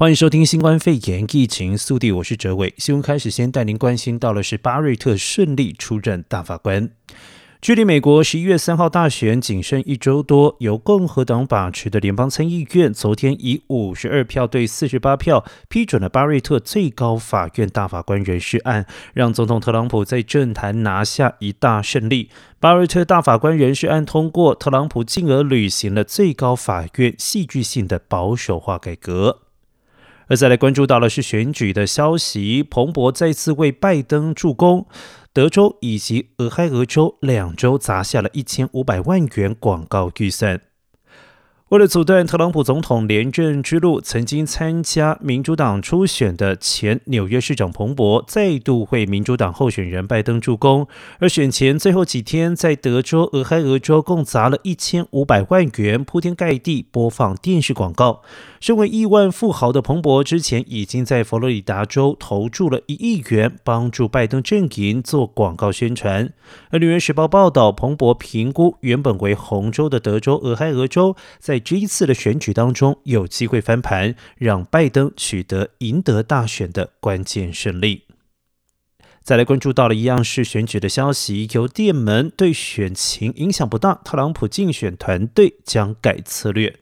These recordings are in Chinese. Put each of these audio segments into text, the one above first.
欢迎收听新冠肺炎疫情速递，我是哲伟。新闻开始，先带您关心到的是巴瑞特顺利出任大法官。距离美国十一月三号大选仅剩一周多，由共和党把持的联邦参议院昨天以五十二票对四十八票批准了巴瑞特最高法院大法官人事案，让总统特朗普在政坛拿下一大胜利。巴瑞特大法官人事案通过，特朗普进而履行了最高法院戏剧性的保守化改革。而再来关注到的是选举的消息，彭博再次为拜登助攻，德州以及俄亥俄州两州砸下了一千五百万元广告预算。为了阻断特朗普总统连任之路，曾经参加民主党初选的前纽约市长彭博再度为民主党候选人拜登助攻。而选前最后几天，在德州、俄亥俄州共砸了一千五百万元，铺天盖地播放电视广告。身为亿万富豪的彭博，之前已经在佛罗里达州投注了一亿元，帮助拜登阵营做广告宣传。而《纽约时报》报道，彭博评估原本为红州的德州、俄亥俄州，在这一次的选举当中有机会翻盘，让拜登取得赢得大选的关键胜利。再来关注到了一样是选举的消息，邮电门对选情影响不大，特朗普竞选团队将改策略。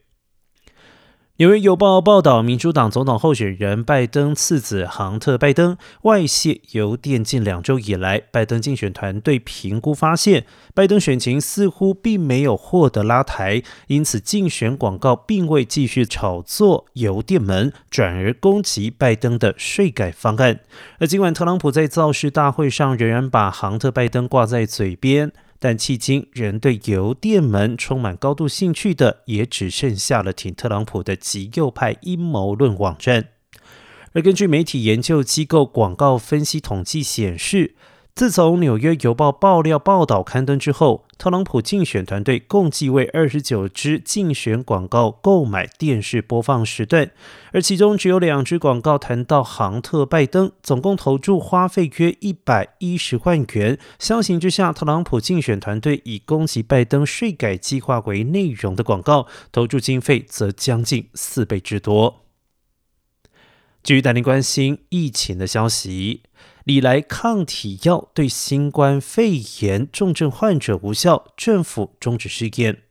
纽约邮报报道，民主党总统候选人拜登次子杭特·拜登外泄邮电近两周以来，拜登竞选团队评估发现，拜登选情似乎并没有获得拉抬，因此竞选广告并未继续炒作邮电门，转而攻击拜登的税改方案。而尽管特朗普在造势大会上仍然把杭特·拜登挂在嘴边。但迄今仍对邮电门充满高度兴趣的，也只剩下了挺特朗普的极右派阴谋论网站。而根据媒体研究机构广告分析统计显示，自从《纽约邮报》爆料报道刊登之后，特朗普竞选团队共计为二十九支竞选广告购买电视播放时段，而其中只有两支广告谈到杭特·拜登，总共投注花费约一百一十万元。相形之下，特朗普竞选团队以攻击拜登税改计划为内容的广告，投注经费则将近四倍之多。继续带您关心疫情的消息。礼来抗体药对新冠肺炎重症患者无效，政府终止试验。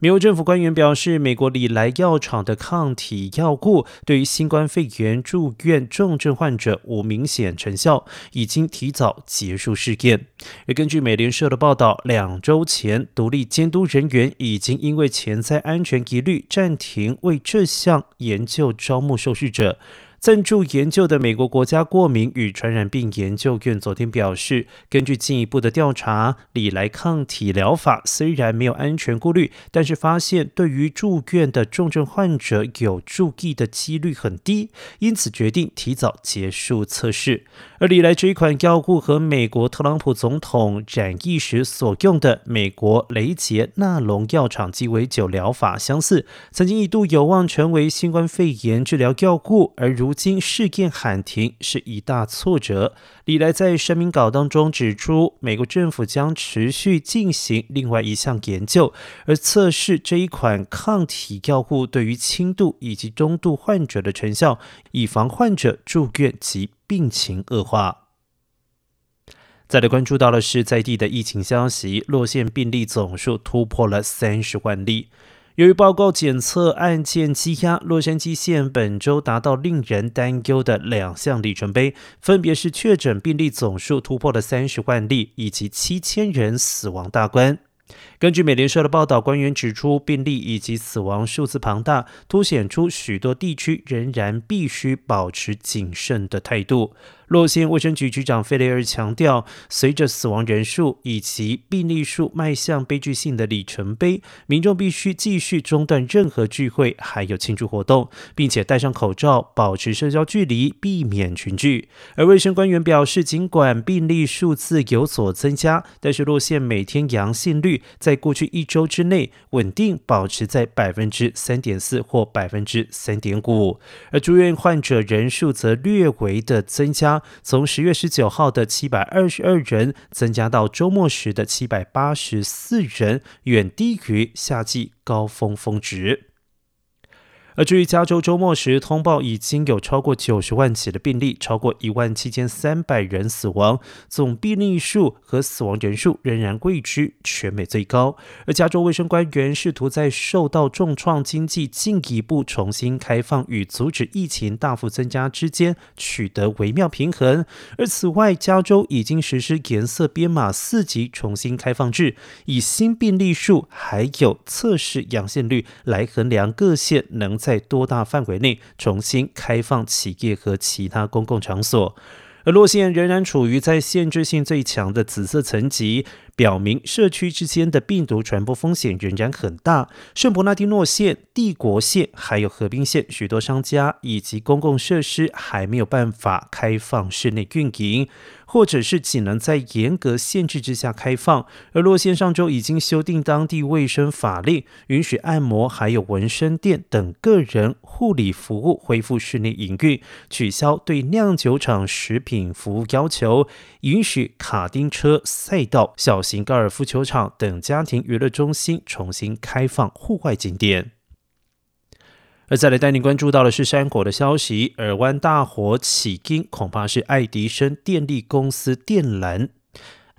美国政府官员表示，美国礼来药厂的抗体药物对于新冠肺炎住院重症患者无明显成效，已经提早结束试验。而根据美联社的报道，两周前，独立监督人员已经因为潜在安全疑虑暂停为这项研究招募受试者。赞助研究的美国国家过敏与传染病研究院昨天表示，根据进一步的调查，礼来抗体疗法虽然没有安全顾虑，但是发现对于住院的重症患者有助益的几率很低，因此决定提早结束测试。而礼来这一款药物和美国特朗普总统染疫时所用的美国雷杰纳隆药厂鸡尾酒疗法相似，曾经一度有望成为新冠肺炎治疗药物，而如经事件喊停是一大挫折。李来在声明稿当中指出，美国政府将持续进行另外一项研究，而测试这一款抗体药物对于轻度以及中度患者的成效，以防患者住院及病情恶化。再来关注到的是在地的疫情消息，洛县病例总数突破了三十万例。由于报告检测案件积压，洛杉矶县本周达到令人担忧的两项里程碑，分别是确诊病例总数突破了三十万例，以及七千人死亡大关。根据美联社的报道，官员指出，病例以及死亡数字庞大，凸显出许多地区仍然必须保持谨慎的态度。洛县卫生局局长费雷尔强调，随着死亡人数以及病例数迈向悲剧性的里程碑，民众必须继续中断任何聚会还有庆祝活动，并且戴上口罩，保持社交距离，避免群聚。而卫生官员表示，尽管病例数字有所增加，但是洛县每天阳性率在过去一周之内稳定保持在百分之三点四或百分之三点五，而住院患者人数则略微的增加从十月十九号的七百二十二人增加到周末时的七百八十四人，远低于夏季高峰峰值。而至于加州周末时通报，已经有超过九十万起的病例，超过一万七千三百人死亡，总病例数和死亡人数仍然位居全美最高。而加州卫生官员试图在受到重创经济进一步重新开放与阻止疫情大幅增加之间取得微妙平衡。而此外，加州已经实施颜色编码四级重新开放制，以新病例数还有测试阳性率来衡量各县能在多大范围内重新开放企业和其他公共场所，而洛县仍然处于在限制性最强的紫色层级。表明社区之间的病毒传播风险仍然很大。圣伯纳迪诺县、帝国县还有河滨县许多商家以及公共设施还没有办法开放室内运营，或者是仅能在严格限制之下开放。而洛县上周已经修订当地卫生法令，允许按摩还有纹身店等个人护理服务恢复室内营运，取消对酿酒厂食品服务要求，允许卡丁车赛道、小型高尔夫球场等家庭娱乐中心重新开放户外景点，而再来带您关注到的是山火的消息。尔湾大火起因恐怕是爱迪生电力公司电缆。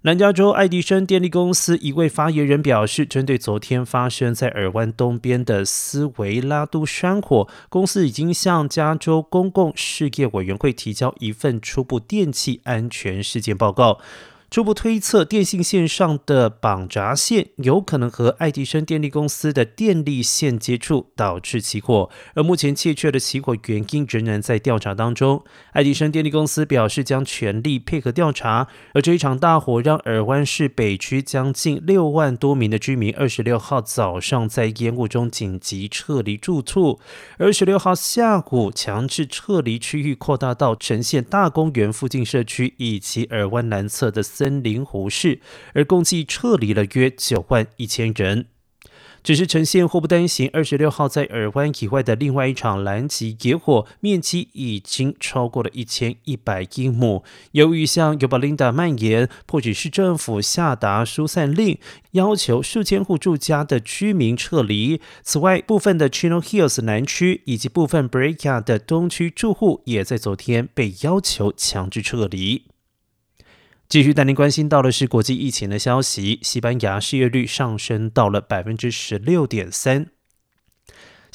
南加州爱迪生电力公司一位发言人表示，针对昨天发生在尔湾东边的斯维拉都山火，公司已经向加州公共事业委员会提交一份初步电气安全事件报告。初步推测，电信线上的绑闸线有可能和爱迪生电力公司的电力线接触，导致起火。而目前确切的起火原因仍然在调查当中。爱迪生电力公司表示将全力配合调查。而这一场大火让尔湾市北区将近六万多名的居民，二十六号早上在烟雾中紧急撤离住处。二十六号下午，强制撤离区域扩大到呈现大公园附近社区以及尔湾南侧的森林湖市，而共计撤离了约九万一千人。只是呈现祸不单行，二十六号在尔湾以外的另外一场蓝级野火，面积已经超过了一千一百英亩。由于向尤巴林达蔓延，迫使市政府下达疏散令，要求数千户住家的居民撤离。此外，部分的 Chino Hills 南区以及部分 Brea 的东区住户，也在昨天被要求强制撤离。继续带您关心到的是国际疫情的消息，西班牙失业率上升到了百分之十六点三。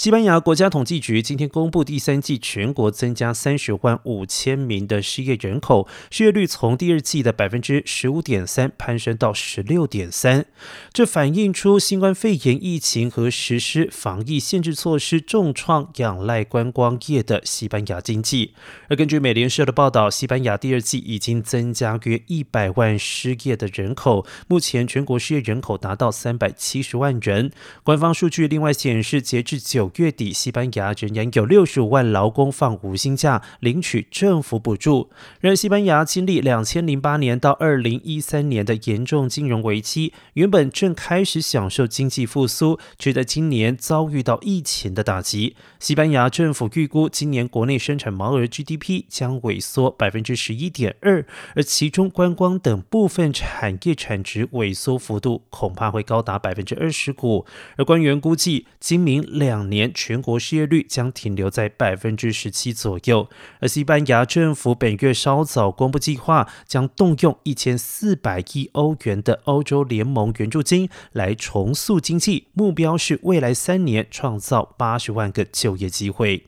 西班牙国家统计局今天公布，第三季全国增加三十万五千名的失业人口，失业率从第二季的百分之十五点三攀升到十六点三。这反映出新冠肺炎疫情和实施防疫限制措施重创仰赖观光业的西班牙经济。而根据美联社的报道，西班牙第二季已经增加约一百万失业的人口，目前全国失业人口达到三百七十万人。官方数据另外显示，截至九月底，西班牙仍然有六十五万劳工放无薪假，领取政府补助。然而，西班牙经历两千零八年到二零一三年的严重金融危机，原本正开始享受经济复苏，却在今年遭遇到疫情的打击。西班牙政府预估，今年国内生产毛额 GDP 将萎缩百分之十一点二，而其中观光等部分产业产值萎缩幅度恐怕会高达百分之二十五。而官员估计，今明两年。全国失业率将停留在百分之十七左右，而西班牙政府本月稍早公布计划，将动用一千四百亿欧元的欧洲联盟援助金来重塑经济，目标是未来三年创造八十万个就业机会。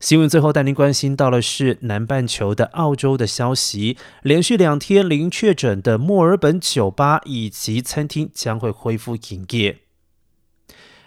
新闻最后带您关心到的是南半球的澳洲的消息，连续两天零确诊的墨尔本酒吧以及餐厅将会恢复营业。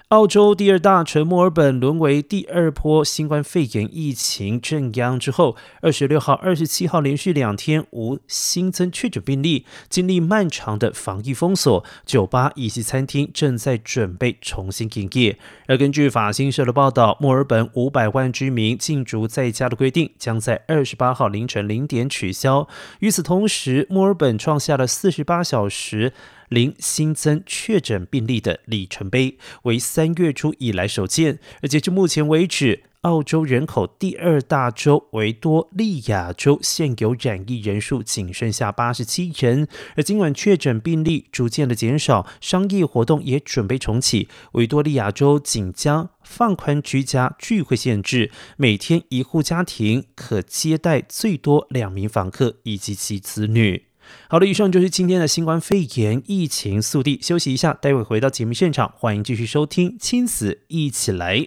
澳洲第二大城墨尔本沦为第二波新冠肺炎疫情镇央之后，二十六号、二十七号连续两天无新增确诊病例，经历漫长的防疫封锁，酒吧以及餐厅正在准备重新营业。而根据法新社的报道，墨尔本五百万居民禁足在家的规定将在二十八号凌晨零点取消。与此同时，墨尔本创下了四十八小时零新增确诊病例的里程碑，为三月初以来首见。而截至目前为止，澳洲人口第二大州维多利亚州现有染疫人数仅剩下八十七人，而尽管确诊病例逐渐的减少，商业活动也准备重启。维多利亚州仅将放宽居家聚会限制，每天一户家庭可接待最多两名访客以及其子女。好的，以上就是今天的新冠肺炎疫情速递。休息一下，待会回到节目现场，欢迎继续收听《亲子一起来》。